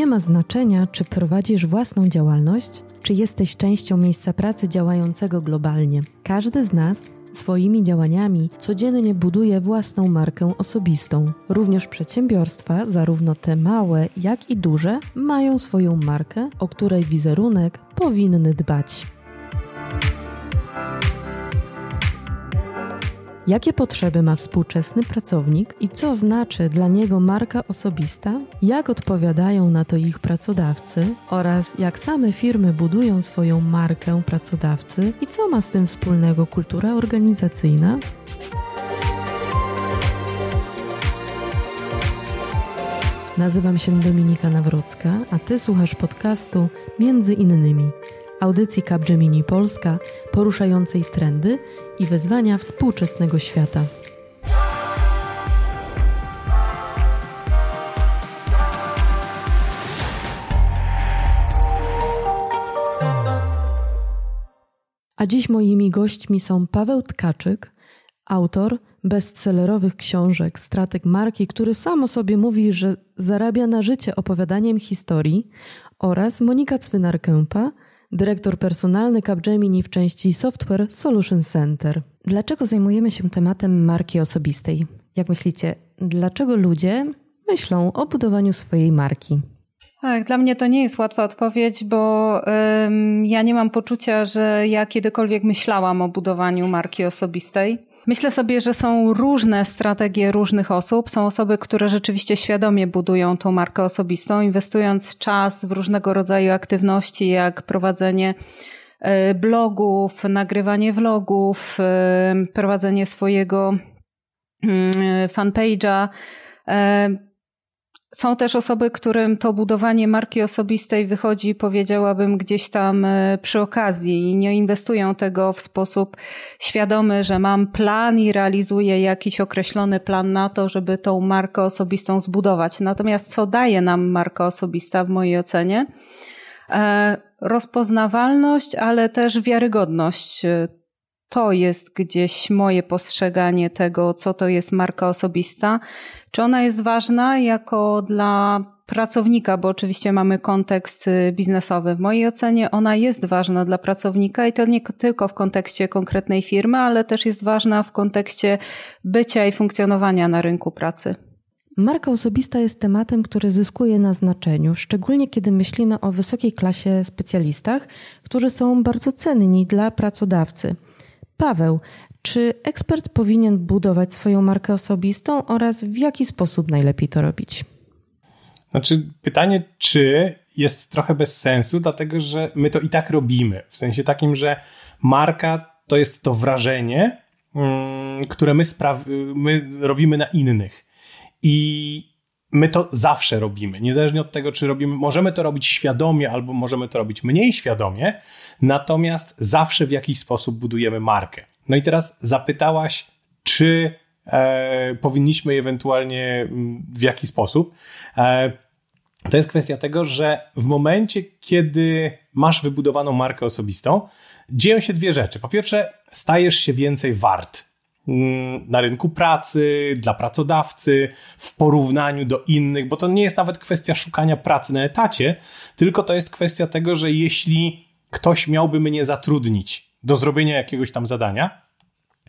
Nie ma znaczenia, czy prowadzisz własną działalność, czy jesteś częścią miejsca pracy działającego globalnie. Każdy z nas swoimi działaniami codziennie buduje własną markę osobistą. Również przedsiębiorstwa, zarówno te małe, jak i duże, mają swoją markę, o której wizerunek powinny dbać. Jakie potrzeby ma współczesny pracownik i co znaczy dla niego marka osobista? Jak odpowiadają na to ich pracodawcy oraz jak same firmy budują swoją markę pracodawcy i co ma z tym wspólnego kultura organizacyjna? Nazywam się Dominika Nawrocka, a Ty słuchasz podcastu Między innymi audycji Capgemini Polska poruszającej trendy i wyzwania współczesnego świata. A dziś moimi gośćmi są Paweł Tkaczyk, autor bestsellerowych książek Strateg Marki, który sam o sobie mówi, że zarabia na życie opowiadaniem historii, oraz Monika Cwynar-Kępa, dyrektor personalny Capgemini w części Software Solution Center. Dlaczego zajmujemy się tematem marki osobistej? Jak myślicie, dlaczego ludzie myślą o budowaniu swojej marki? Tak, dla mnie to nie jest łatwa odpowiedź, bo ym, ja nie mam poczucia, że ja kiedykolwiek myślałam o budowaniu marki osobistej. Myślę sobie, że są różne strategie różnych osób. Są osoby, które rzeczywiście świadomie budują tą markę osobistą, inwestując czas w różnego rodzaju aktywności, jak prowadzenie e, blogów, nagrywanie vlogów, e, prowadzenie swojego mm, fanpage'a e, są też osoby, którym to budowanie marki osobistej wychodzi, powiedziałabym, gdzieś tam e, przy okazji i nie inwestują tego w sposób świadomy, że mam plan i realizuję jakiś określony plan na to, żeby tą markę osobistą zbudować. Natomiast co daje nam marka osobista w mojej ocenie? E, rozpoznawalność, ale też wiarygodność to jest gdzieś moje postrzeganie tego, co to jest marka osobista. Czy ona jest ważna jako dla pracownika, bo oczywiście mamy kontekst y, biznesowy. W mojej ocenie ona jest ważna dla pracownika i to nie tylko w kontekście konkretnej firmy, ale też jest ważna w kontekście bycia i funkcjonowania na rynku pracy. Marka osobista jest tematem, który zyskuje na znaczeniu, szczególnie kiedy myślimy o wysokiej klasie specjalistach, którzy są bardzo cenni dla pracodawcy. Paweł, czy ekspert powinien budować swoją markę osobistą oraz w jaki sposób najlepiej to robić? Znaczy, pytanie, czy jest trochę bez sensu, dlatego że my to i tak robimy. W sensie takim, że marka to jest to wrażenie, mm, które my, my robimy na innych. I my to zawsze robimy, niezależnie od tego, czy robimy, możemy to robić świadomie albo możemy to robić mniej świadomie, natomiast zawsze w jakiś sposób budujemy markę. No i teraz zapytałaś, czy e, powinniśmy ewentualnie mm, w jaki sposób. E, to jest kwestia tego, że w momencie, kiedy masz wybudowaną markę osobistą, dzieją się dwie rzeczy. Po pierwsze, stajesz się więcej wart na rynku pracy, dla pracodawcy, w porównaniu do innych, bo to nie jest nawet kwestia szukania pracy na etacie, tylko to jest kwestia tego, że jeśli ktoś miałby mnie zatrudnić do zrobienia jakiegoś tam zadania,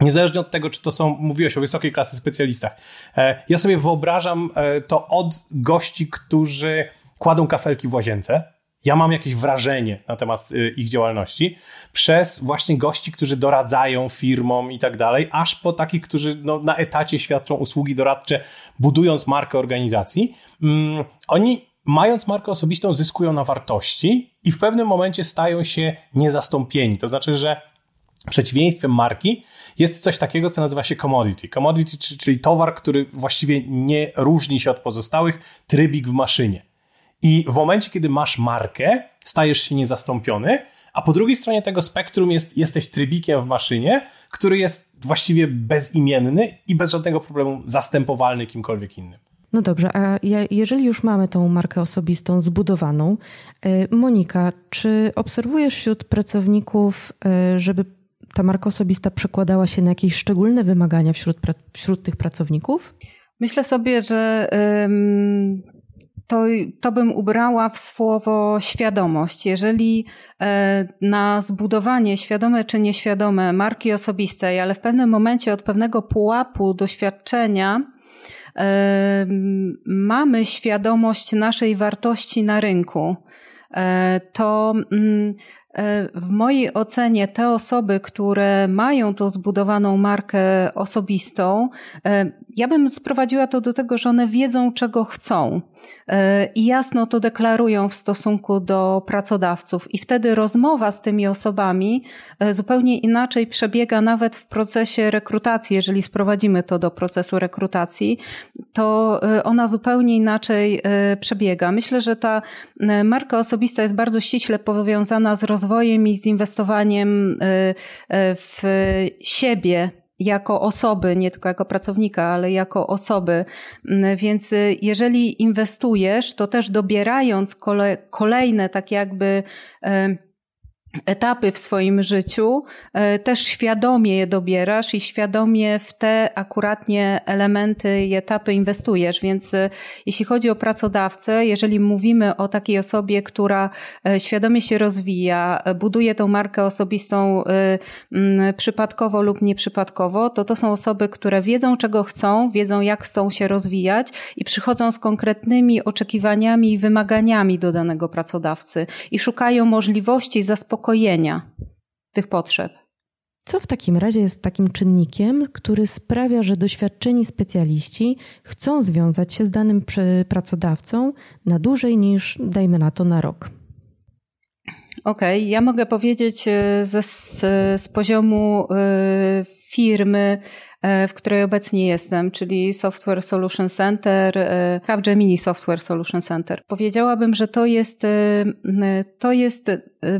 niezależnie od tego, czy to są, mówiłeś o wysokiej klasy specjalistach, e, ja sobie wyobrażam e, to od gości, którzy kładą kafelki w łazience, ja mam jakieś wrażenie na temat y, ich działalności przez właśnie gości, którzy doradzają firmom i tak dalej, aż po takich, którzy no, na etacie świadczą usługi doradcze, budując markę organizacji. Mm, oni mając markę osobistą, zyskują na wartości i w pewnym momencie stają się niezastąpieni. To znaczy, że przeciwieństwem marki jest coś takiego, co nazywa się commodity. Commodity, czyli towar, który właściwie nie różni się od pozostałych, trybik w maszynie. I w momencie, kiedy masz markę, stajesz się niezastąpiony, a po drugiej stronie tego spektrum jest, jesteś trybikiem w maszynie, który jest właściwie bezimienny i bez żadnego problemu zastępowalny kimkolwiek innym. No dobrze, a jeżeli już mamy tą markę osobistą zbudowaną, y, Monika, czy obserwujesz wśród pracowników, y, żeby ta marka osobista przekładała się na jakieś szczególne wymagania wśród, wśród tych pracowników? Myślę sobie, że to, to bym ubrała w słowo świadomość. Jeżeli e, na zbudowanie świadome czy nieświadome marki osobistej, ale w pewnym momencie od pewnego pułapu doświadczenia e, mamy świadomość naszej wartości na rynku, e, to mm, w mojej ocenie te osoby, które mają tą zbudowaną markę osobistą, ja bym sprowadziła to do tego, że one wiedzą, czego chcą. E, i jasno to deklarują w stosunku do pracodawców. I wtedy rozmowa z tymi osobami e, zupełnie inaczej przebiega nawet w procesie rekrutacji. Jeżeli sprowadzimy to do procesu rekrutacji, to e, ona zupełnie inaczej przebiega. Myślę, że ta marka osobista jest bardzo ściśle powiązana z rozwojem i z inwestowaniem w siebie, jako osoby, nie tylko jako pracownika, ale jako osoby. Mm, więc y, jeżeli inwestujesz, to też dobierając kolejne tak jakby etapy w swoim życiu, e, też świadomie je dobierasz i świadomie w te akuratnie elementy i etapy inwestujesz. Więc e, jeśli chodzi o pracodawcę, jeżeli mówimy o takiej osobie, która e, świadomie się rozwija, buduje tą markę osobistą przypadkowo lub nieprzypadkowo, to to są osoby, które wiedzą, czego chcą, wiedzą, jak chcą się rozwijać i przychodzą z konkretnymi oczekiwaniami i wymaganiami do danego pracodawcy i szukają możliwości zaspokojenia zaspokojenia tych potrzeb. Co w takim razie jest takim czynnikiem, który sprawia, że doświadczeni specjaliści chcą związać się z danym pracodawcą na dłużej niż, dajmy na to, na rok? Okej, okay, ja mogę powiedzieć e, ze, z, z poziomu y, firmy, w której obecnie jestem, czyli Software Solution Center, e, Capgemini Software Solution Center. Powiedziałabym, że to jest, e, to jest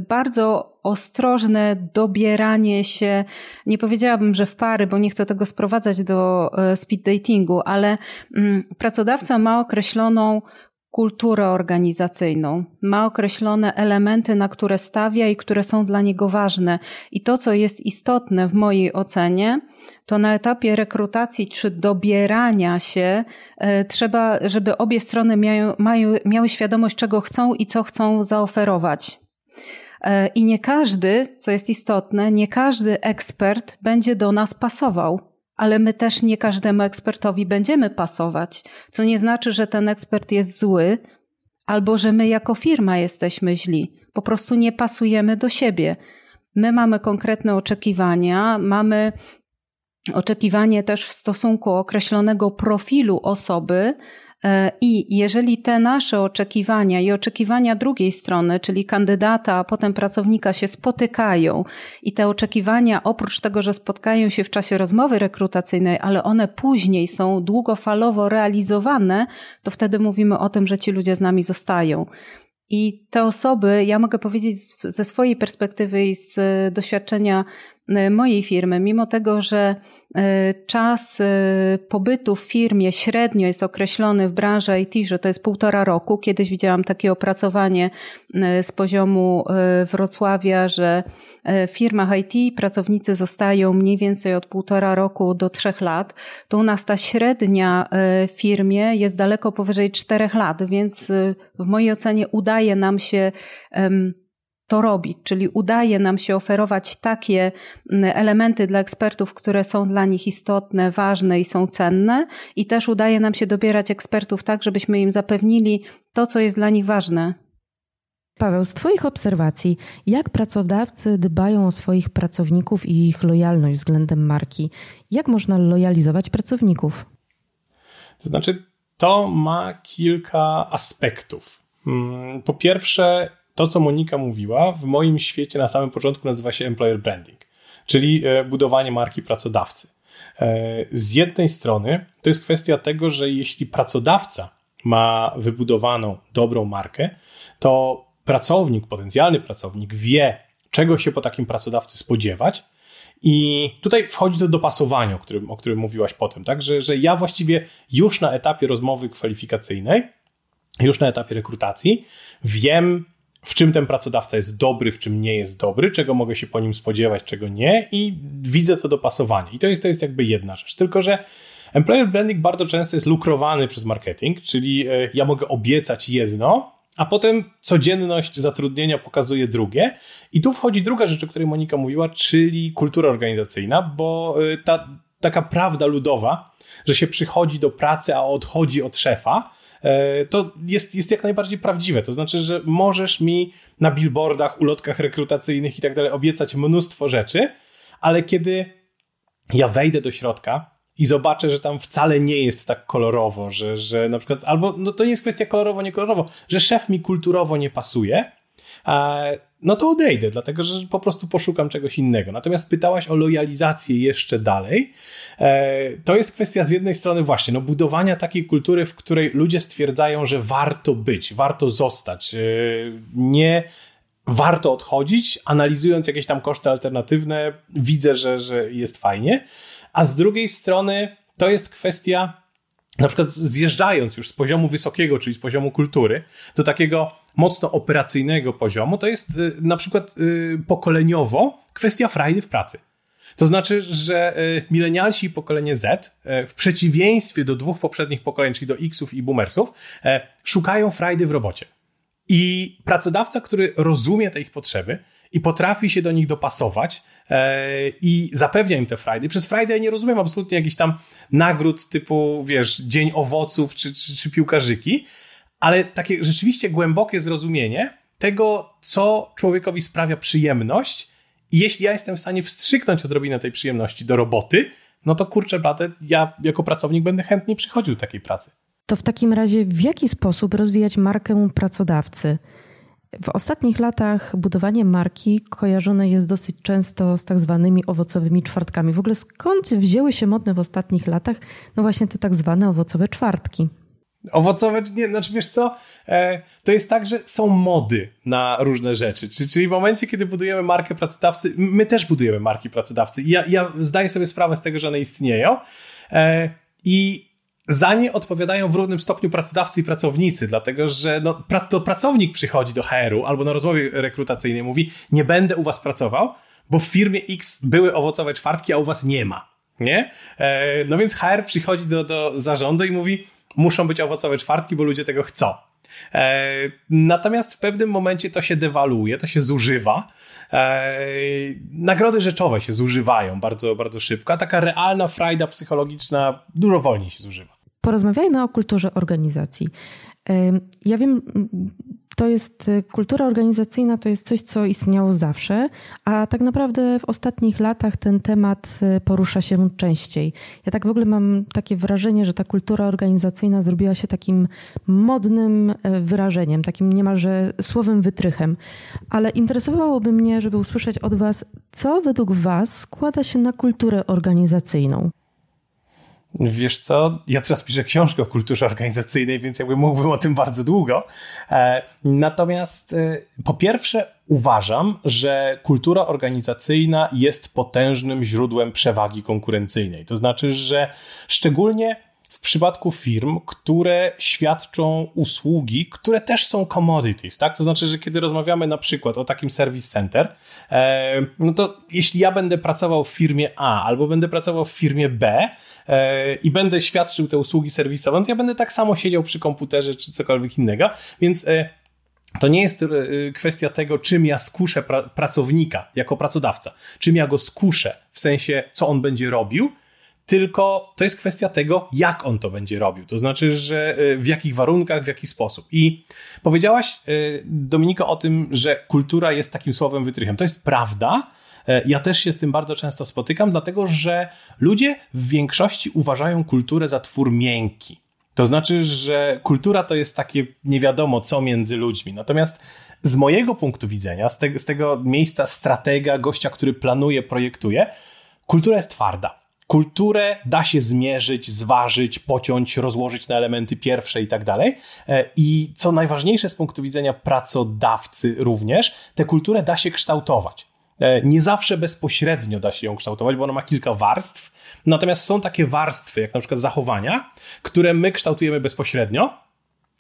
bardzo ostrożne dobieranie się, nie powiedziałabym, że w pary, bo nie chcę tego sprowadzać do speed datingu, ale mm, pracodawca ma określoną kulturę organizacyjną, ma określone elementy, na które stawia i które są dla niego ważne. I to, co jest istotne w mojej ocenie, to na etapie rekrutacji czy dobierania się e, trzeba, żeby obie strony miały, miały świadomość, czego chcą i co chcą zaoferować. E, I nie każdy, co jest istotne, nie każdy ekspert będzie do nas pasował ale my też nie każdemu ekspertowi będziemy pasować, co nie znaczy, że ten ekspert jest zły albo że my jako firma jesteśmy źli. Po prostu nie pasujemy do siebie. My mamy konkretne oczekiwania, mamy oczekiwanie też w stosunku określonego profilu osoby, I jeżeli te nasze oczekiwania i oczekiwania drugiej strony, czyli kandydata, a potem pracownika się spotykają i te oczekiwania, oprócz tego, że spotkają się w czasie rozmowy rekrutacyjnej, ale one później są długofalowo realizowane, to wtedy mówimy o tym, że ci ludzie z nami zostają. I te osoby, ja mogę powiedzieć ze swojej perspektywy i z doświadczenia e, mojej firmy, mimo tego, że e, czas e, pobytu w firmie średnio jest określony w branży IT, że to jest półtora roku. Kiedyś widziałam takie opracowanie z poziomu Wrocławia, że w firmach IT pracownicy zostają mniej więcej od półtora roku do trzech lat. To u nas ta średnia w firmie jest daleko powyżej czterech lat, więc w mojej ocenie udaje nam się to robić, czyli udaje nam się oferować takie mm, elementy dla ekspertów, które są dla nich istotne, ważne i są cenne, i też udaje nam się dobierać ekspertów tak, żebyśmy im zapewnili to, co jest dla nich ważne. Paweł, z Twoich obserwacji, jak pracodawcy dbają o swoich pracowników i ich lojalność względem marki? Jak można lojalizować pracowników? To znaczy, to ma kilka aspektów. Mm, po pierwsze, to, co Monika mówiła, w moim świecie na samym początku nazywa się employer branding, czyli e, budowanie marki pracodawcy. E, z jednej strony to jest kwestia tego, że jeśli pracodawca ma wybudowaną dobrą markę, to pracownik, potencjalny pracownik wie, czego się po takim pracodawcy spodziewać. I tutaj wchodzi to dopasowanie, o którym, o którym mówiłaś potem, tak? Że, że ja właściwie już na etapie rozmowy kwalifikacyjnej, już na etapie rekrutacji, wiem, w czym ten pracodawca jest dobry, w czym nie jest dobry, czego mogę się po nim spodziewać, czego nie i widzę to dopasowanie. I to jest, to jest jakby jedna rzecz. Tylko, że Employer branding bardzo często jest lukrowany przez marketing, czyli e, ja mogę obiecać jedno, a potem codzienność zatrudnienia pokazuje drugie. I tu wchodzi druga rzecz, o której Monika mówiła, czyli kultura organizacyjna, bo e, ta taka prawda ludowa, że się przychodzi do pracy, a odchodzi od szefa, to jest, jest jak najbardziej prawdziwe. To znaczy, że możesz mi na billboardach, ulotkach rekrutacyjnych i tak dalej obiecać mnóstwo rzeczy, ale kiedy ja wejdę do środka i zobaczę, że tam wcale nie jest tak kolorowo, że, że na przykład, albo no to nie jest kwestia kolorowo, nie kolorowo, że szef mi kulturowo nie pasuje, no to odejdę, dlatego że po prostu poszukam czegoś innego. Natomiast pytałaś o lojalizację jeszcze dalej. E, to jest kwestia z jednej strony właśnie no, budowania takiej kultury, w której ludzie stwierdzają, że warto być, warto zostać. E, nie warto odchodzić, analizując jakieś tam koszty alternatywne, widzę, że, że jest fajnie. A z drugiej strony to jest kwestia na przykład zjeżdżając już z poziomu wysokiego, czyli z poziomu kultury, do takiego mocno operacyjnego poziomu, to jest y, na przykład y, pokoleniowo kwestia frajdy w pracy. To znaczy, że y, milenialsi i pokolenie Z, w przeciwieństwie do dwóch poprzednich pokoleń, czyli do Xów i Boomersów, szukają frajdy w robocie. I pracodawca, który rozumie te ich potrzeby i potrafi się do nich dopasować, E, i zapewnia im te Friday. Przez Friday nie rozumiem absolutnie jakichś tam nagród typu, wiesz, Dzień Owoców czy, czy, czy piłkarzyki, ale takie rzeczywiście głębokie zrozumienie tego, co człowiekowi sprawia przyjemność i jeśli ja jestem w stanie wstrzyknąć odrobinę tej przyjemności do roboty, no to kurczę blade, ja jako pracownik będę chętnie przychodził do takiej pracy. To w takim razie w jaki sposób rozwijać markę pracodawcy? W ostatnich latach budowanie marki kojarzone jest dosyć często z tak zwanymi owocowymi czwartkami. W ogóle skąd wzięły się modne w ostatnich latach, no właśnie te tak zwane owocowe czwartki? Owocowe, nie, znaczy wiesz co, e, to jest tak, że są mody na różne rzeczy, czyli, czyli w momencie, kiedy budujemy markę pracodawcy, my też budujemy marki pracodawcy ja, ja zdaję sobie sprawę z tego, że one istnieją e, i za nie odpowiadają w równym stopniu pracodawcy i pracownicy, dlatego że no, to pracownik przychodzi do HR-u albo na rozmowie rekrutacyjnej mówi, nie będę u was pracował, bo w firmie X były owocowe czwartki, a u was nie ma. Nie? E, no więc HR przychodzi do, do zarządu i mówi, muszą być owocowe czwartki, bo ludzie tego chcą. E, natomiast w pewnym momencie to się dewaluuje, to się zużywa. E, nagrody rzeczowe się zużywają bardzo, bardzo szybko, a taka realna frajda psychologiczna dużo wolniej się zużywa. Porozmawiajmy o kulturze organizacji. Ja wiem, to jest y, kultura organizacyjna, to jest coś, co istniało zawsze, a tak naprawdę w ostatnich latach ten temat y, porusza się częściej. Ja tak w ogóle mam takie wrażenie, że ta kultura organizacyjna zrobiła się takim modnym y, wyrażeniem, takim niemalże słowem wytrychem. Ale interesowałoby mnie, żeby usłyszeć od Was, co według Was składa się na kulturę organizacyjną. Wiesz co, ja teraz piszę książkę o kulturze organizacyjnej, więc jakby mógłbym o tym bardzo długo. E, natomiast e, po pierwsze uważam, że kultura organizacyjna jest potężnym źródłem przewagi konkurencyjnej. To znaczy, że szczególnie w przypadku firm, które świadczą usługi, które też są commodities, tak? To znaczy, że kiedy rozmawiamy na przykład o takim service center, e, no to jeśli ja będę pracował w firmie A albo będę pracował w firmie B, E, i będę świadczył te usługi serwisowe, no to ja będę tak samo siedział przy komputerze czy cokolwiek innego, więc e, to nie jest kwestia tego, czym ja skuszę pra pracownika jako pracodawca, czym ja go skuszę, w sensie, co on będzie robił, tylko to jest kwestia tego, jak on to będzie robił. To znaczy, że w jakich warunkach, w jaki sposób. I powiedziałaś, Dominiko, o tym, że kultura jest takim słowem wytrychem. To jest prawda, E, ja też się z tym bardzo często spotykam, dlatego że ludzie w większości uważają kulturę za twór miękki. To znaczy, że kultura to jest takie nie wiadomo co między ludźmi. Natomiast z mojego punktu widzenia, z, te, z tego miejsca stratega, gościa, który planuje, projektuje, kultura jest twarda. Kulturę da się zmierzyć, zważyć, pociąć, rozłożyć na elementy pierwsze i tak dalej. E, I co najważniejsze z punktu widzenia pracodawcy również, tę kulturę da się kształtować. E, nie zawsze bezpośrednio da się ją kształtować, bo ona ma kilka warstw. Natomiast są takie warstwy, jak na przykład zachowania, które my kształtujemy bezpośrednio.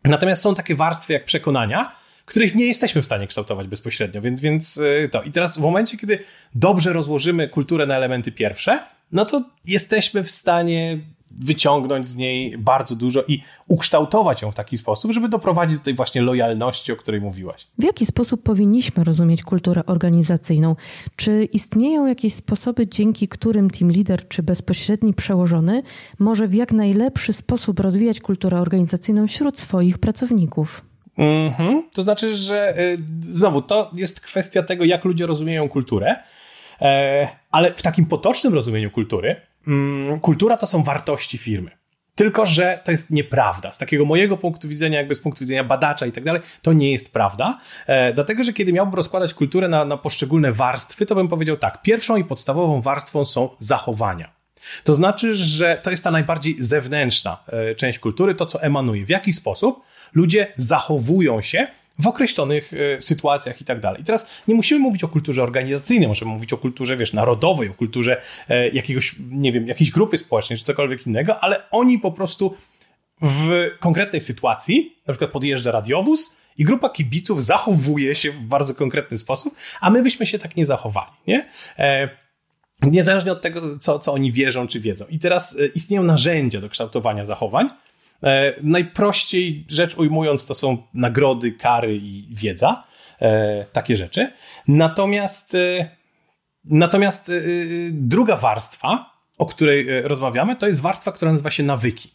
Natomiast są takie warstwy jak przekonania, których nie jesteśmy w stanie kształtować bezpośrednio, więc, więc e, to. I teraz w momencie, kiedy dobrze rozłożymy kulturę na elementy pierwsze, no to jesteśmy w stanie wyciągnąć z niej bardzo dużo i ukształtować ją w taki sposób, żeby doprowadzić do tej właśnie lojalności, o której mówiłaś. W jaki sposób powinniśmy rozumieć kulturę organizacyjną? Czy istnieją jakieś sposoby, dzięki którym team leader czy bezpośredni przełożony może w jak najlepszy sposób rozwijać kulturę organizacyjną wśród swoich pracowników? Mhm. To znaczy, że y, znowu to jest kwestia tego, jak ludzie rozumieją kulturę, e, ale w takim potocznym rozumieniu kultury, mm, kultura to są wartości firmy. Tylko, że to jest nieprawda. Z takiego mojego punktu widzenia, jakby z punktu widzenia badacza i tak dalej, to nie jest prawda. E, dlatego, że kiedy miałbym rozkładać kulturę na, na poszczególne warstwy, to bym powiedział tak. Pierwszą i podstawową warstwą są zachowania. To znaczy, że to jest ta najbardziej zewnętrzna e, część kultury, to co emanuje. W jaki sposób ludzie zachowują się w określonych e, sytuacjach i tak dalej. I teraz nie musimy mówić o kulturze organizacyjnej, możemy mówić o kulturze, wiesz, narodowej, o kulturze e, jakiegoś, nie wiem, jakiejś grupy społecznej czy cokolwiek innego, ale oni po prostu w konkretnej sytuacji, na przykład podjeżdża radiowóz i grupa kibiców zachowuje się w bardzo konkretny sposób, a my byśmy się tak nie zachowali, nie? E, niezależnie od tego, co, co oni wierzą czy wiedzą. I teraz istnieją narzędzia do kształtowania zachowań, najprościej rzecz ujmując, to są nagrody, kary i wiedza, e, takie rzeczy. Natomiast, e, natomiast druga warstwa, o której rozmawiamy, to jest warstwa, która nazywa się nawyki.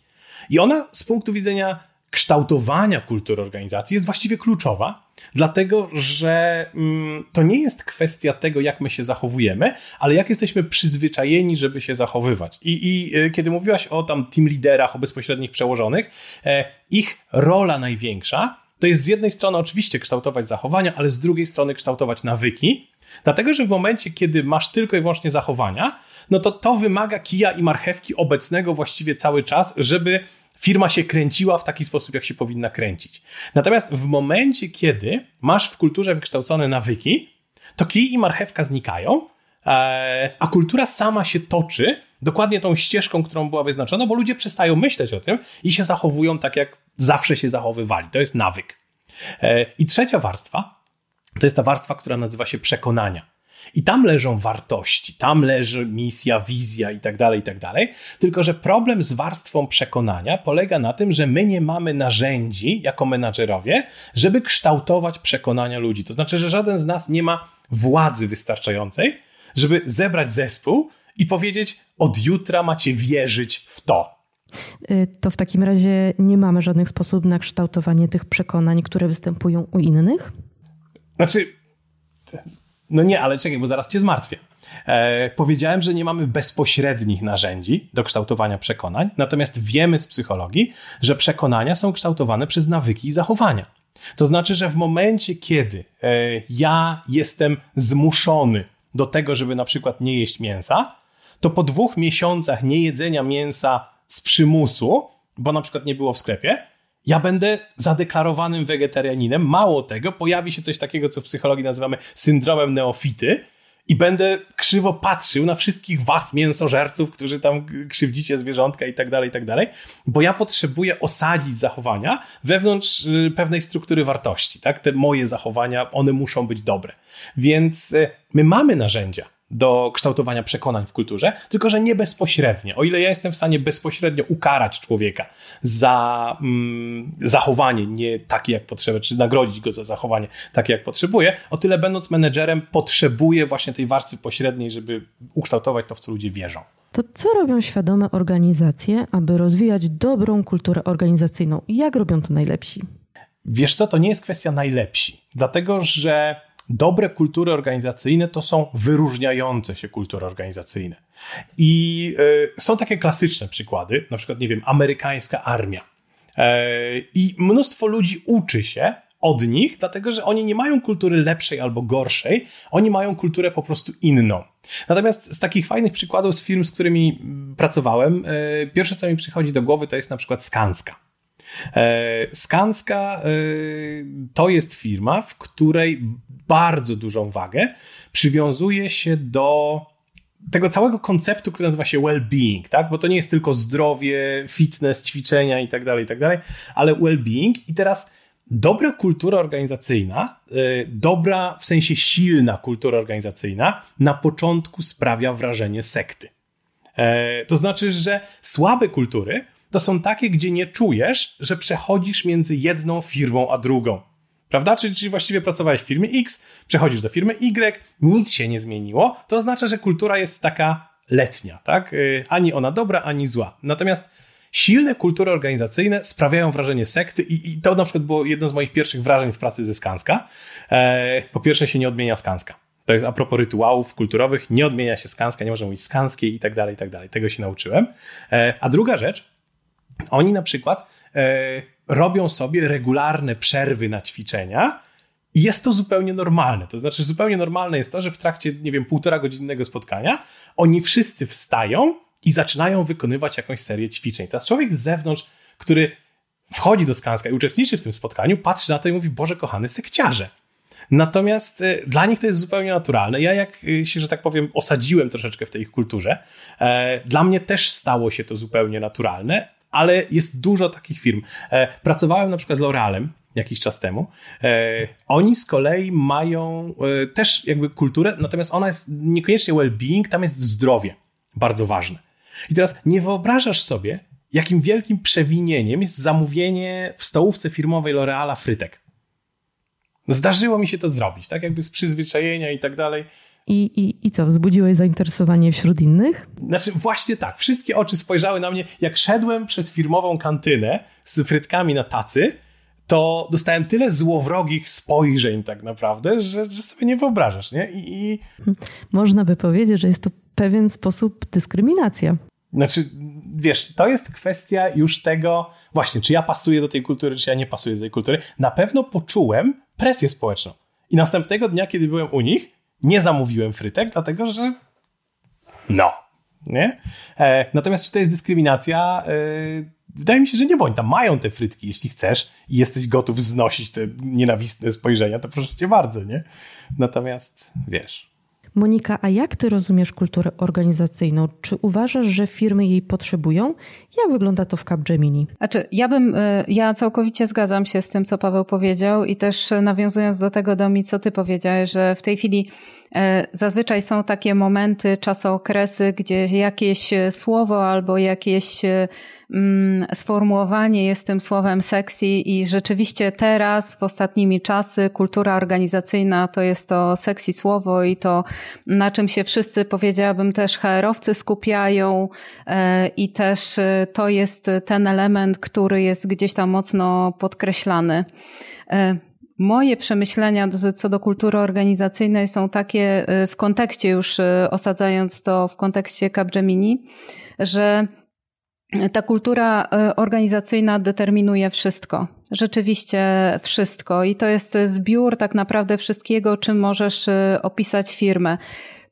I ona z punktu widzenia kształtowania kultury organizacji jest właściwie kluczowa, dlatego że mm, to nie jest kwestia tego, jak my się zachowujemy, ale jak jesteśmy przyzwyczajeni, żeby się zachowywać. I, i e, kiedy mówiłaś o tam team liderach, o bezpośrednich przełożonych, e, ich rola największa to jest z jednej strony oczywiście kształtować zachowania, ale z drugiej strony kształtować nawyki, dlatego że w momencie, kiedy masz tylko i wyłącznie zachowania, no to to wymaga kija i marchewki obecnego właściwie cały czas, żeby firma się kręciła w taki sposób, jak się powinna kręcić. Natomiast w momencie, kiedy masz w kulturze wykształcone nawyki, to kij i marchewka znikają, e, a kultura sama się toczy dokładnie tą ścieżką, którą była wyznaczona, bo ludzie przestają myśleć o tym i się zachowują tak, jak zawsze się zachowywali. To jest nawyk. E, I trzecia warstwa to jest ta warstwa, która nazywa się przekonania. I tam leżą wartości, tam leży misja, wizja i tak dalej, i tak dalej. Tylko, że problem z warstwą przekonania polega na tym, że my nie mamy narzędzi jako menadżerowie, żeby kształtować przekonania ludzi. To znaczy, że żaden z nas nie ma władzy wystarczającej, żeby zebrać zespół i powiedzieć: od jutra macie wierzyć w to. Y, to w takim razie nie mamy żadnych sposobów na kształtowanie tych przekonań, które występują u innych? Znaczy, no nie, ale czekaj, bo zaraz cię zmartwię. E, powiedziałem, że nie mamy bezpośrednich narzędzi do kształtowania przekonań, natomiast wiemy z psychologii, że przekonania są kształtowane przez nawyki i zachowania. To znaczy, że w momencie, kiedy e, ja jestem zmuszony do tego, żeby na przykład nie jeść mięsa, to po dwóch miesiącach niejedzenia mięsa z przymusu, bo na przykład nie było w sklepie, ja będę zadeklarowanym wegetarianinem. Mało tego, pojawi się coś takiego, co w psychologii nazywamy syndromem neofity, i będę krzywo patrzył na wszystkich was, mięsożerców, którzy tam krzywdzicie zwierzątka i tak dalej, i tak dalej, bo ja potrzebuję osadzić zachowania wewnątrz y, pewnej struktury wartości, tak? Te moje zachowania, one muszą być dobre. Więc y, my mamy narzędzia do kształtowania przekonań w kulturze, tylko że nie bezpośrednio. O ile ja jestem w stanie bezpośrednio ukarać człowieka za mm, zachowanie nie takie jak potrzeba, czy nagrodzić go za zachowanie takie jak potrzebuje, o tyle będąc menedżerem potrzebuję właśnie tej warstwy pośredniej, żeby ukształtować to, w co ludzie wierzą. To co robią świadome organizacje, aby rozwijać dobrą kulturę organizacyjną? Jak robią to najlepsi? Wiesz co, to nie jest kwestia najlepsi, dlatego że dobre kultury organizacyjne to są wyróżniające się kultury organizacyjne. I y, są takie klasyczne przykłady, na przykład, nie wiem, amerykańska armia. E, I mnóstwo ludzi uczy się od nich, dlatego że oni nie mają kultury lepszej albo gorszej, oni mają kulturę po prostu inną. Natomiast z takich fajnych przykładów z firm, z którymi pracowałem, e, pierwsze co mi przychodzi do głowy to jest na przykład Skanska. E, Skanska e, to jest firma, w której bardzo dużą wagę przywiązuje się do tego całego konceptu, który nazywa się well-being, tak? Bo to nie jest tylko zdrowie, fitness, ćwiczenia i tak dalej, i tak dalej, ale well-being. I teraz dobra kultura organizacyjna, e, dobra w sensie silna kultura organizacyjna na początku sprawia wrażenie sekty. To znaczy, że słabe kultury to są takie, gdzie nie czujesz, że przechodzisz między jedną firmą a drugą. Prawda? Czyli, czyli właściwie pracowałeś w firmie X, przechodzisz do firmy Y, nic się nie zmieniło. To oznacza, że kultura jest taka letnia, tak? Y, ani ona dobra, ani zła. Natomiast silne kultury organizacyjne sprawiają wrażenie sekty i, i to na przykład było jedno z moich pierwszych wrażeń w pracy ze Skanska. E, po pierwsze się nie odmienia Skanska. To jest a propos rytuałów kulturowych, nie odmienia się Skanska, nie można mówić Skanskiej i tak dalej, i tak dalej. Tego się nauczyłem. E, a druga rzecz, oni na przykład e, robią sobie regularne przerwy na ćwiczenia, i jest to zupełnie normalne. To znaczy, zupełnie normalne jest to, że w trakcie, nie wiem, półtora godzinnego spotkania oni wszyscy wstają i zaczynają wykonywać jakąś serię ćwiczeń. Teraz człowiek z zewnątrz, który wchodzi do Skanska i uczestniczy w tym spotkaniu, patrzy na to i mówi: Boże, kochany sekciarze. Natomiast y, dla nich to jest zupełnie naturalne. Ja, jak y, się, że tak powiem, osadziłem troszeczkę w tej ich kulturze, e, dla mnie też stało się to zupełnie naturalne, ale jest dużo takich firm. E, pracowałem na przykład z L'Orealem jakiś czas temu. E, oni z kolei mają e, też jakby kulturę, natomiast ona jest niekoniecznie well-being, tam jest zdrowie bardzo ważne. I teraz nie wyobrażasz sobie, jakim wielkim przewinieniem jest zamówienie w stołówce firmowej L'Oreala frytek. Zdarzyło mi się to zrobić, tak jakby z przyzwyczajenia i tak dalej. I, i, I co, wzbudziłeś zainteresowanie wśród innych? Znaczy, właśnie tak. Wszystkie oczy spojrzały na mnie, jak szedłem przez firmową kantynę z frytkami na tacy, to dostałem tyle złowrogich spojrzeń tak naprawdę, że, że sobie nie wyobrażasz, nie? I, I, Można by powiedzieć, że jest to pewien sposób dyskryminacja. Znaczy, wiesz, to jest kwestia już tego, właśnie, czy ja pasuję do tej kultury, czy ja nie pasuję do tej kultury. Na pewno poczułem presję społeczną. I następnego dnia, kiedy byłem u nich, nie zamówiłem frytek, dlatego że no, nie? E, natomiast czy to jest dyskryminacja? E, wydaje mi się, że nie, oni tam mają te frytki, jeśli chcesz i jesteś gotów znosić te nienawistne spojrzenia, to proszę cię bardzo, nie? Natomiast, wiesz... Monika, a jak ty rozumiesz kulturę organizacyjną? Czy uważasz, że firmy jej potrzebują? Jak wygląda to w Capgemini? Znaczy, ja bym, y, ja całkowicie zgadzam się z tym, co Paweł powiedział i też nawiązując do tego, Domi, co ty powiedziałeś, że w tej chwili zazwyczaj są takie momenty, czasokresy, gdzie jakieś e, słowo albo jakieś e, mm, sformułowanie jest tym słowem sexy i rzeczywiście teraz, w ostatnimi czasy, kultura organizacyjna to jest to sexy słowo i to, na czym się wszyscy, powiedziałabym, też HR-owcy skupiają i też to jest ten element, który jest gdzieś tam mocno podkreślany. Moje przemyślenia co do kultury organizacyjnej są takie y, w kontekście już y, osadzając to w kontekście Capgemini, że ta kultura y, organizacyjna determinuje wszystko. Rzeczywiście wszystko. I to jest zbiór tak naprawdę wszystkiego, czym możesz opisać firmę.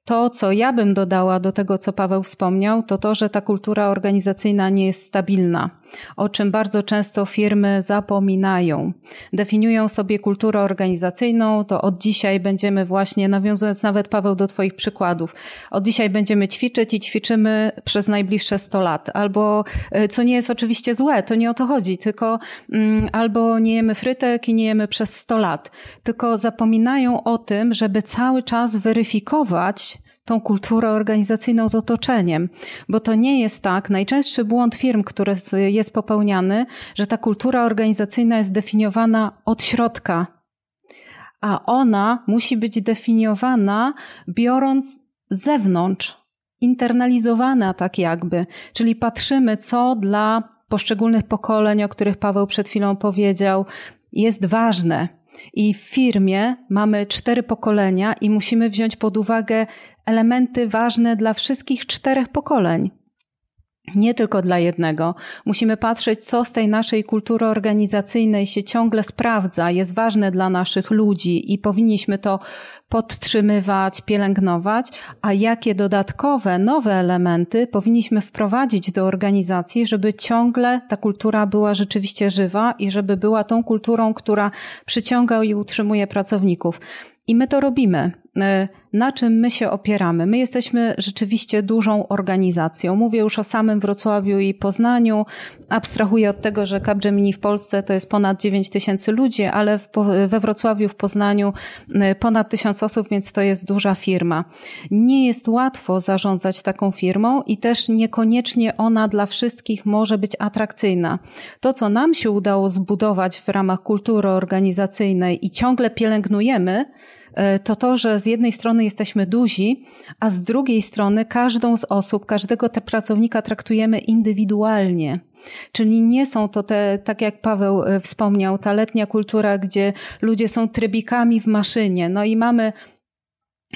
To, co ja bym dodała do tego, co Paweł wspomniał, to to, że ta kultura organizacyjna nie jest stabilna, o czym bardzo często firmy zapominają. Definiują sobie kulturę organizacyjną, to od dzisiaj będziemy właśnie, nawiązując nawet Paweł do Twoich przykładów, od dzisiaj będziemy ćwiczyć i ćwiczymy przez najbliższe 100 lat. Albo, e, co nie jest oczywiście złe, to nie o to chodzi, tylko mm, albo nie jemy frytek i nie jemy przez 100 lat, tylko zapominają o tym, żeby cały czas weryfikować, tą kulturę organizacyjną z otoczeniem, bo to nie jest tak. Najczęstszy błąd firm, który jest popełniany, że ta kultura organizacyjna jest definiowana od środka, a ona musi być definiowana biorąc z zewnątrz, internalizowana tak jakby, czyli patrzymy, co dla poszczególnych pokoleń, o których Paweł przed chwilą powiedział, jest ważne. I w firmie mamy cztery pokolenia i musimy wziąć pod uwagę elementy ważne dla wszystkich czterech pokoleń. Nie tylko dla jednego. Musimy patrzeć, co z tej naszej kultury organizacyjnej się ciągle sprawdza, jest ważne dla naszych ludzi i powinniśmy to podtrzymywać, pielęgnować, a jakie dodatkowe, nowe elementy powinniśmy wprowadzić do organizacji, żeby ciągle ta kultura była rzeczywiście żywa i żeby była tą kulturą, która przyciąga i utrzymuje pracowników. I my to robimy. E, na czym my się opieramy? My jesteśmy rzeczywiście dużą organizacją. Mówię już o samym Wrocławiu i Poznaniu. Abstrahuję od tego, że Capgemini w Polsce to jest ponad 9 tysięcy ludzi, ale we Wrocławiu, w Poznaniu e, ponad tysiąc osób, więc to jest duża firma. Nie jest łatwo zarządzać taką firmą i też niekoniecznie ona dla wszystkich może być atrakcyjna. To, co nam się udało zbudować w ramach kultury organizacyjnej i ciągle pielęgnujemy, to to, że z jednej strony jesteśmy duzi, a z drugiej strony każdą z osób, każdego te pracownika traktujemy indywidualnie. Czyli nie są to te, tak jak Paweł e, wspomniał, ta letnia kultura, gdzie ludzie są trybikami w maszynie. No i mamy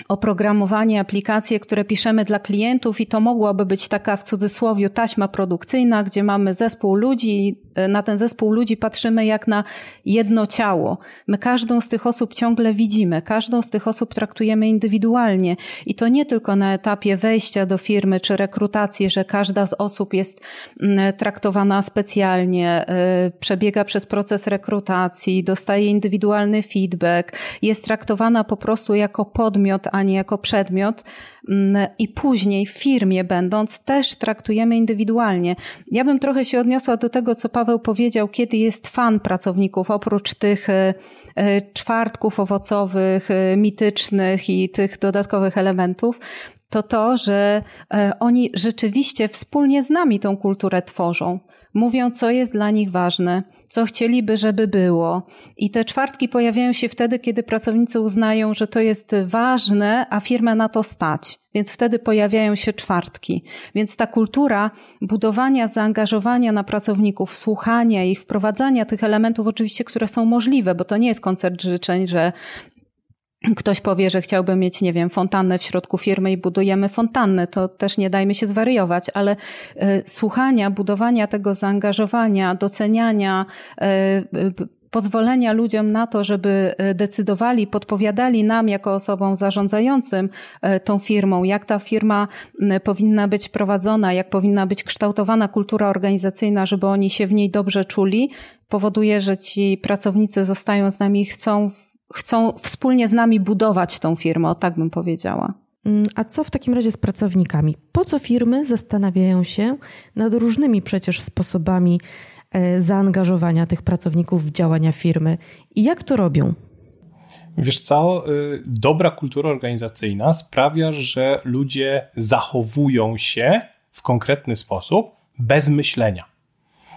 oprogramowanie, aplikacje, które piszemy dla klientów i to mogłaby być taka w cudzysłowie taśma produkcyjna, gdzie mamy zespół ludzi, e, na ten zespół ludzi patrzymy jak na jedno ciało. My każdą z tych osób ciągle widzimy, każdą z tych osób traktujemy indywidualnie i to nie tylko na etapie wejścia do firmy czy rekrutacji, że każda z osób jest mm, traktowana specjalnie, e, przebiega przez proces rekrutacji, dostaje indywidualny feedback, jest traktowana po prostu jako podmiot, a nie jako przedmiot. Mm, I później w firmie będąc też traktujemy indywidualnie. Ja bym trochę się odniosła do tego, co Paweł powiedział, kiedy jest fan pracowników, oprócz tych e, e, czwartków owocowych, e, mitycznych i tych dodatkowych elementów, to to, że oni rzeczywiście wspólnie z nami tą kulturę tworzą. Mówią, co jest dla nich ważne co chcieliby, żeby było. I te czwartki pojawiają się wtedy, kiedy pracownicy uznają, że to jest ważne, a firma na to stać. Więc wtedy pojawiają się czwartki. Więc ta kultura budowania zaangażowania na pracowników, słuchania ich, wprowadzania tych elementów, oczywiście, które są możliwe, bo to nie jest koncert życzeń, że Ktoś powie, że chciałby mieć, nie wiem, fontannę w środku firmy i budujemy fontannę. To też nie dajmy się zwariować, ale y, słuchania, budowania tego zaangażowania, doceniania, y, pozwolenia ludziom na to, żeby decydowali, podpowiadali nam jako osobom zarządzającym tą firmą, jak ta firma powinna być prowadzona, jak powinna być kształtowana kultura organizacyjna, żeby oni się w niej dobrze czuli, powoduje, że ci pracownicy zostają z nami i chcą chcą wspólnie z nami budować tą firmę, o tak bym powiedziała. Mm, a co w takim razie z pracownikami? Po co firmy zastanawiają się nad różnymi przecież sposobami e, zaangażowania tych pracowników w działania firmy i jak to robią? Wiesz co, y, dobra kultura organizacyjna sprawia, że ludzie zachowują się w konkretny sposób bez myślenia.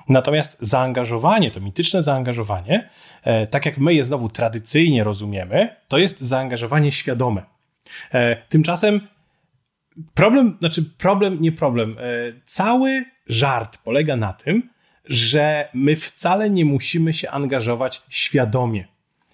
Natomiast zaangażowanie, to mityczne zaangażowanie, e, tak jak my je znowu tradycyjnie rozumiemy, to jest zaangażowanie świadome. E, tymczasem problem, znaczy problem, nie problem, e, cały żart polega na tym, że my wcale nie musimy się angażować świadomie.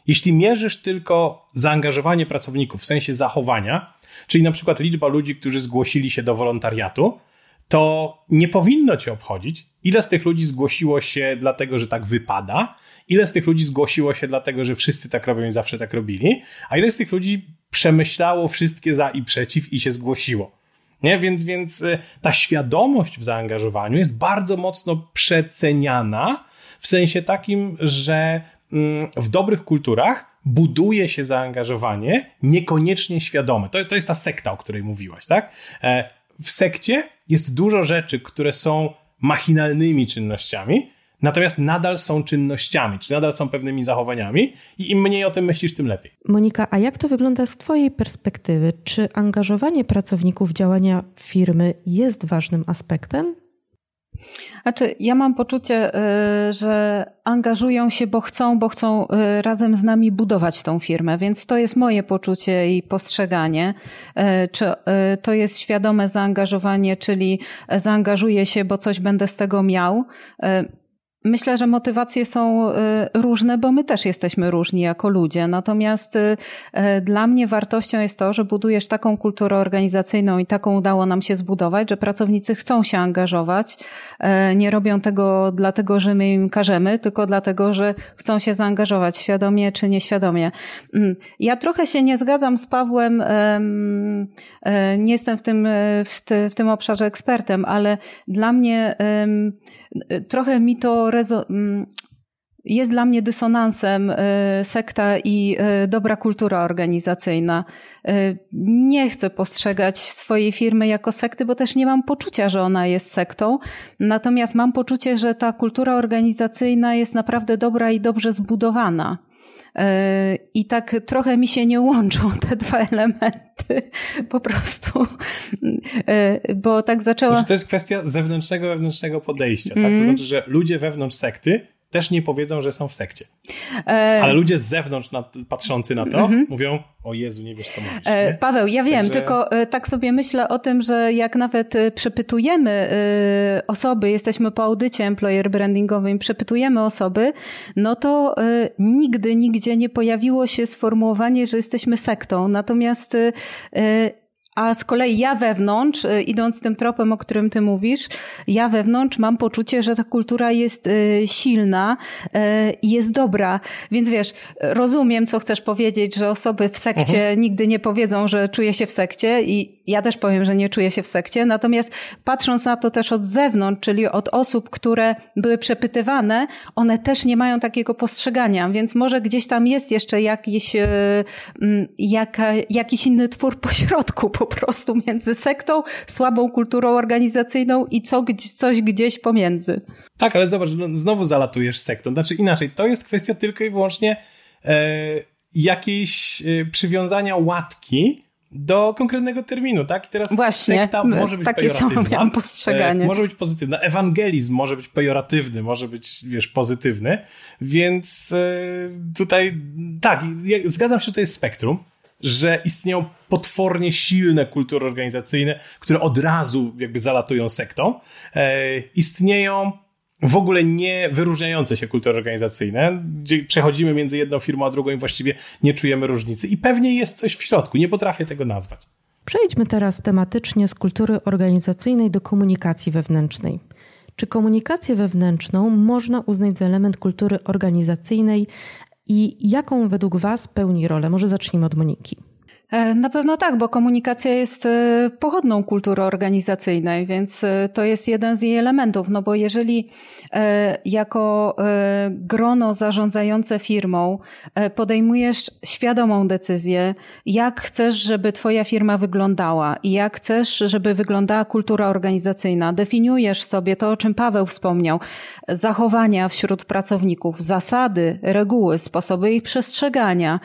Jeśli mierzysz tylko zaangażowanie pracowników w sensie zachowania, czyli na przykład liczba ludzi, którzy zgłosili się do wolontariatu, to nie powinno cię obchodzić, ile z tych ludzi zgłosiło się dlatego, że tak wypada, ile z tych ludzi zgłosiło się dlatego, że wszyscy tak robią i zawsze tak robili, a ile z tych ludzi przemyślało wszystkie za i przeciw i się zgłosiło. Nie? Więc, więc y, ta świadomość w zaangażowaniu jest bardzo mocno przeceniana w sensie takim, że mm, w dobrych kulturach buduje się zaangażowanie niekoniecznie świadome. To, to jest ta sekta, o której mówiłaś, tak? W sekcie jest dużo rzeczy, które są machinalnymi czynnościami, natomiast nadal są czynnościami, czy nadal są pewnymi zachowaniami i im mniej o tym myślisz, tym lepiej. Monika, a jak to wygląda z Twojej perspektywy? Czy angażowanie pracowników w działania firmy jest ważnym aspektem? Znaczy, ja mam poczucie, y, że angażują się, bo chcą, bo chcą y, razem z nami budować tą firmę, więc to jest moje poczucie i postrzeganie. Y, czy to jest świadome zaangażowanie, czyli zaangażuję się, bo coś będę z tego miał. Myślę, że motywacje są y, różne, bo my też jesteśmy różni jako ludzie. Natomiast y, y, dla mnie wartością jest to, że budujesz taką kulturę organizacyjną i taką udało nam się zbudować, że pracownicy chcą się angażować. Nie robią tego dlatego, że my im każemy, tylko dlatego, że chcą się zaangażować świadomie czy nieświadomie. Mm, ja trochę się nie zgadzam z Pawłem. Nie jestem w tym, w, tym obszarze ekspertem, ale dla mnie trochę mi to rezo- mm, jest dla mnie dysonansem sekta i dobra kultura organizacyjna. Nie chcę postrzegać swojej firmy jako sekty, bo też nie mam poczucia, że ona jest sektą. Natomiast mam poczucie, że ta kultura organizacyjna jest naprawdę dobra i dobrze zbudowana. I tak trochę mi się nie łączą te dwa elementy, po prostu, bo tak zaczęła... Znaczy, to jest kwestia zewnętrznego, wewnętrznego podejścia, tak? To mhm. znaczy, że ludzie wewnątrz sekty też nie powiedzą, że są w sekcie. E... Ale ludzie z zewnątrz na, patrzący na to mm -hmm. mówią, o Jezu, nie wiesz co mówisz. E, Paweł, ja wiem, Także... tylko e, tak sobie myślę o tym, że jak nawet e, przepytujemy e, osoby, jesteśmy po audycie employer brandingowym, przepytujemy osoby, no to nigdy, nigdzie nie pojawiło się sformułowanie, że jesteśmy sektą. Natomiast a z kolei ja wewnątrz, y, idąc tym tropem, o którym ty mówisz, ja wewnątrz mam poczucie, że ta kultura jest y, silna y, i jest dobra. Więc wiesz, rozumiem, co chcesz powiedzieć, że osoby w sekcie mhm. nigdy nie powiedzą, że czuję się w sekcie i ja też powiem, że nie czuję się w sekcie. Natomiast patrząc na to też od zewnątrz, czyli od osób, które były przepytywane, one też nie mają takiego postrzegania, więc może gdzieś tam jest jeszcze jakiś, jaka, jakiś inny twór pośrodku po prostu między sektą, słabą kulturą organizacyjną i co, coś gdzieś pomiędzy. Tak, ale zobacz, no, znowu zalatujesz sektą. Znaczy inaczej, to jest kwestia tylko i wyłącznie e, jakiejś e, przywiązania łatki do konkretnego terminu, tak? I teraz Właśnie, sekta może być takie pejoratywna. Samo postrzeganie. E, może być pozytywna. Ewangelizm może być pejoratywny, może być, wiesz, pozytywny. Więc e, tutaj, tak, zgadzam się, że to jest spektrum że istnieją potwornie silne kultury organizacyjne, które od razu jakby zalatują sektą. E, istnieją w ogóle nie wyróżniające się kultury organizacyjne, gdzie przechodzimy między jedną firmą a drugą i właściwie nie czujemy różnicy. I pewnie jest coś w środku, nie potrafię tego nazwać. Przejdźmy teraz tematycznie z kultury organizacyjnej do komunikacji wewnętrznej. Czy komunikację wewnętrzną można uznać za element kultury organizacyjnej, i jaką według Was pełni rolę? Może zacznijmy od Moniki. E, na pewno tak, bo komunikacja jest e, pochodną kultury organizacyjnej, więc e, to jest jeden z jej elementów. No bo jeżeli jako grono zarządzające firmą podejmujesz świadomą decyzję, jak chcesz, żeby Twoja firma wyglądała i jak chcesz, żeby wyglądała kultura organizacyjna, definiujesz sobie to, o czym Paweł wspomniał, zachowania wśród pracowników, zasady, reguły, sposoby ich przestrzegania,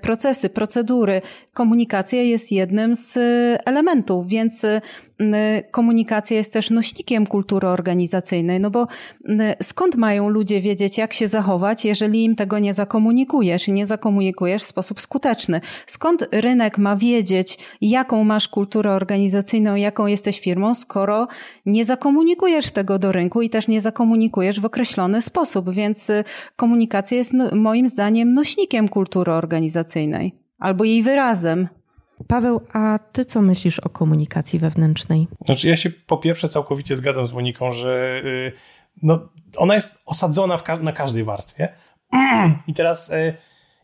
procesy, procedury, komunikacja jest jednym z y, elementów, więc y, komunikacja jest też nośnikiem kultury organizacyjnej, no bo skąd mają ludzie wiedzieć, jak się zachować, jeżeli im tego nie zakomunikujesz i nie zakomunikujesz w sposób skuteczny? Skąd rynek ma wiedzieć, jaką masz kulturę organizacyjną, jaką jesteś firmą, skoro nie zakomunikujesz tego do rynku i też nie zakomunikujesz w określony sposób? Więc y, komunikacja jest no, moim zdaniem nośnikiem kultury organizacyjnej albo jej wyrazem. Paweł, a ty co myślisz o komunikacji wewnętrznej? Znaczy, ja się po pierwsze całkowicie zgadzam z Moniką, że yy, no, ona jest osadzona ka na każdej warstwie. I teraz yy,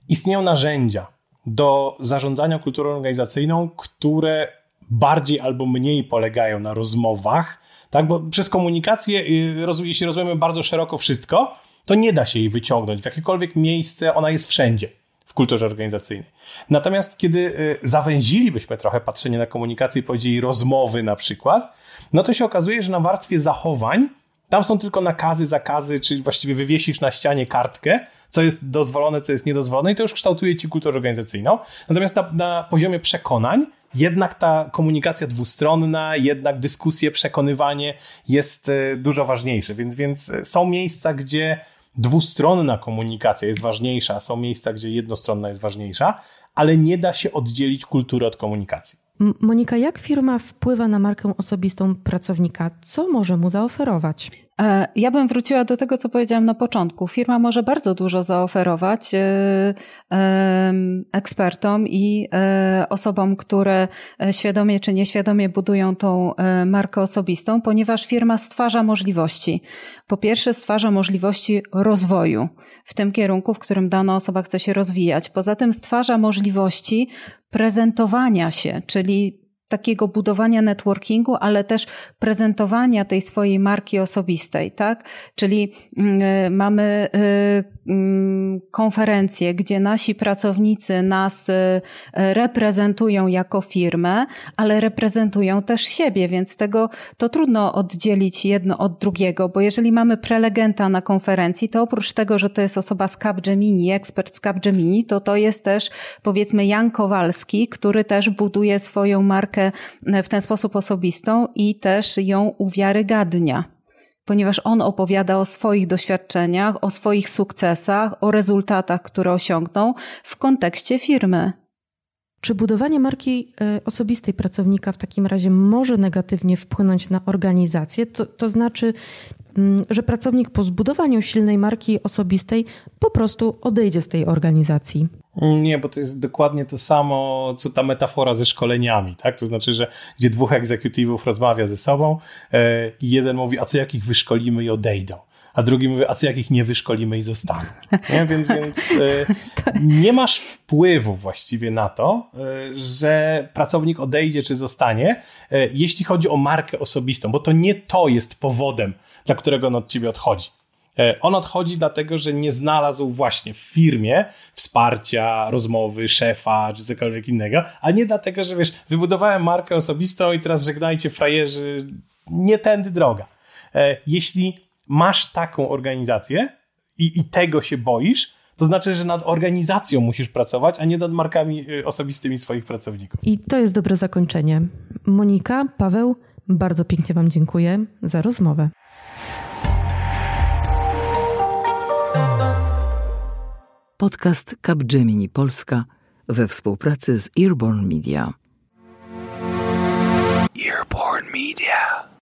istnieją narzędzia do zarządzania kulturą organizacyjną, które bardziej albo mniej polegają na rozmowach, tak? Bo przez komunikację, yy, jeśli rozumiemy bardzo szeroko wszystko, to nie da się jej wyciągnąć w jakiekolwiek miejsce, ona jest wszędzie kulturze organizacyjnej. Natomiast kiedy y, zawęzilibyśmy trochę patrzenie na komunikację i powiedzieli rozmowy na przykład, no to się okazuje, że na warstwie zachowań tam są tylko nakazy, zakazy, czy właściwie wywiesisz na ścianie kartkę, co jest dozwolone, co jest niedozwolone i to już kształtuje ci kulturę organizacyjną. Natomiast na, na poziomie przekonań jednak ta komunikacja dwustronna, jednak dyskusje, przekonywanie jest y, dużo ważniejsze. Więc, więc są miejsca, gdzie dwustronna komunikacja jest ważniejsza, są miejsca, gdzie jednostronna jest ważniejsza, ale nie da się oddzielić kultury od komunikacji. Monika, jak firma wpływa na markę osobistą pracownika? Co może mu zaoferować? E, ja bym wróciła do tego, co powiedziałam na początku. Firma może bardzo dużo zaoferować e, ekspertom i e, osobom, które świadomie czy nieświadomie budują tą markę osobistą, ponieważ firma stwarza możliwości. Po pierwsze, stwarza możliwości rozwoju w tym kierunku, w którym dana osoba chce się rozwijać. Poza tym, stwarza możliwości prezentowania się, czyli takiego budowania networkingu, ale też prezentowania tej swojej marki osobistej, tak? Czyli y, mamy y, konferencje, gdzie nasi pracownicy nas reprezentują jako firmę, ale reprezentują też siebie, więc tego to trudno oddzielić jedno od drugiego, bo jeżeli mamy prelegenta na konferencji, to oprócz tego, że to jest osoba z Capgemini, ekspert z Capgemini, to to jest też powiedzmy Jan Kowalski, który też buduje swoją markę w ten sposób osobistą i też ją uwiarygadnia ponieważ on opowiada o swoich doświadczeniach, o swoich sukcesach, o rezultatach, które osiągnął w kontekście firmy. Czy budowanie marki e, osobistej pracownika w takim razie może negatywnie wpłynąć na organizację? To, to znaczy, mm, że pracownik po zbudowaniu silnej marki osobistej po prostu odejdzie z tej organizacji? Nie, bo to jest dokładnie to samo, co ta metafora ze szkoleniami, tak? To znaczy, że gdzie dwóch egzekutywów rozmawia ze sobą e, i jeden mówi, a co jak ich wyszkolimy i odejdą? a drugi mówi, a co jak ich nie wyszkolimy i zostaną. Nie? Więc, więc e, nie masz wpływu właściwie na to, e, że pracownik odejdzie czy zostanie, jeśli chodzi o markę osobistą, bo to nie to jest powodem, dla którego on od ciebie odchodzi. On odchodzi dlatego, że nie znalazł właśnie w firmie wsparcia, rozmowy, szefa czy cokolwiek innego, a nie dlatego, że wiesz, wybudowałem markę osobistą i teraz żegnajcie frajerzy, nie tędy droga. Jeśli masz taką organizację i, i tego się boisz, to znaczy, że nad organizacją musisz pracować, a nie nad markami y, osobistymi swoich pracowników. I to jest dobre zakończenie. Monika, Paweł, bardzo pięknie Wam dziękuję za rozmowę. Podcast Capgemini Polska we współpracy z Earborn Media. Earborn Media.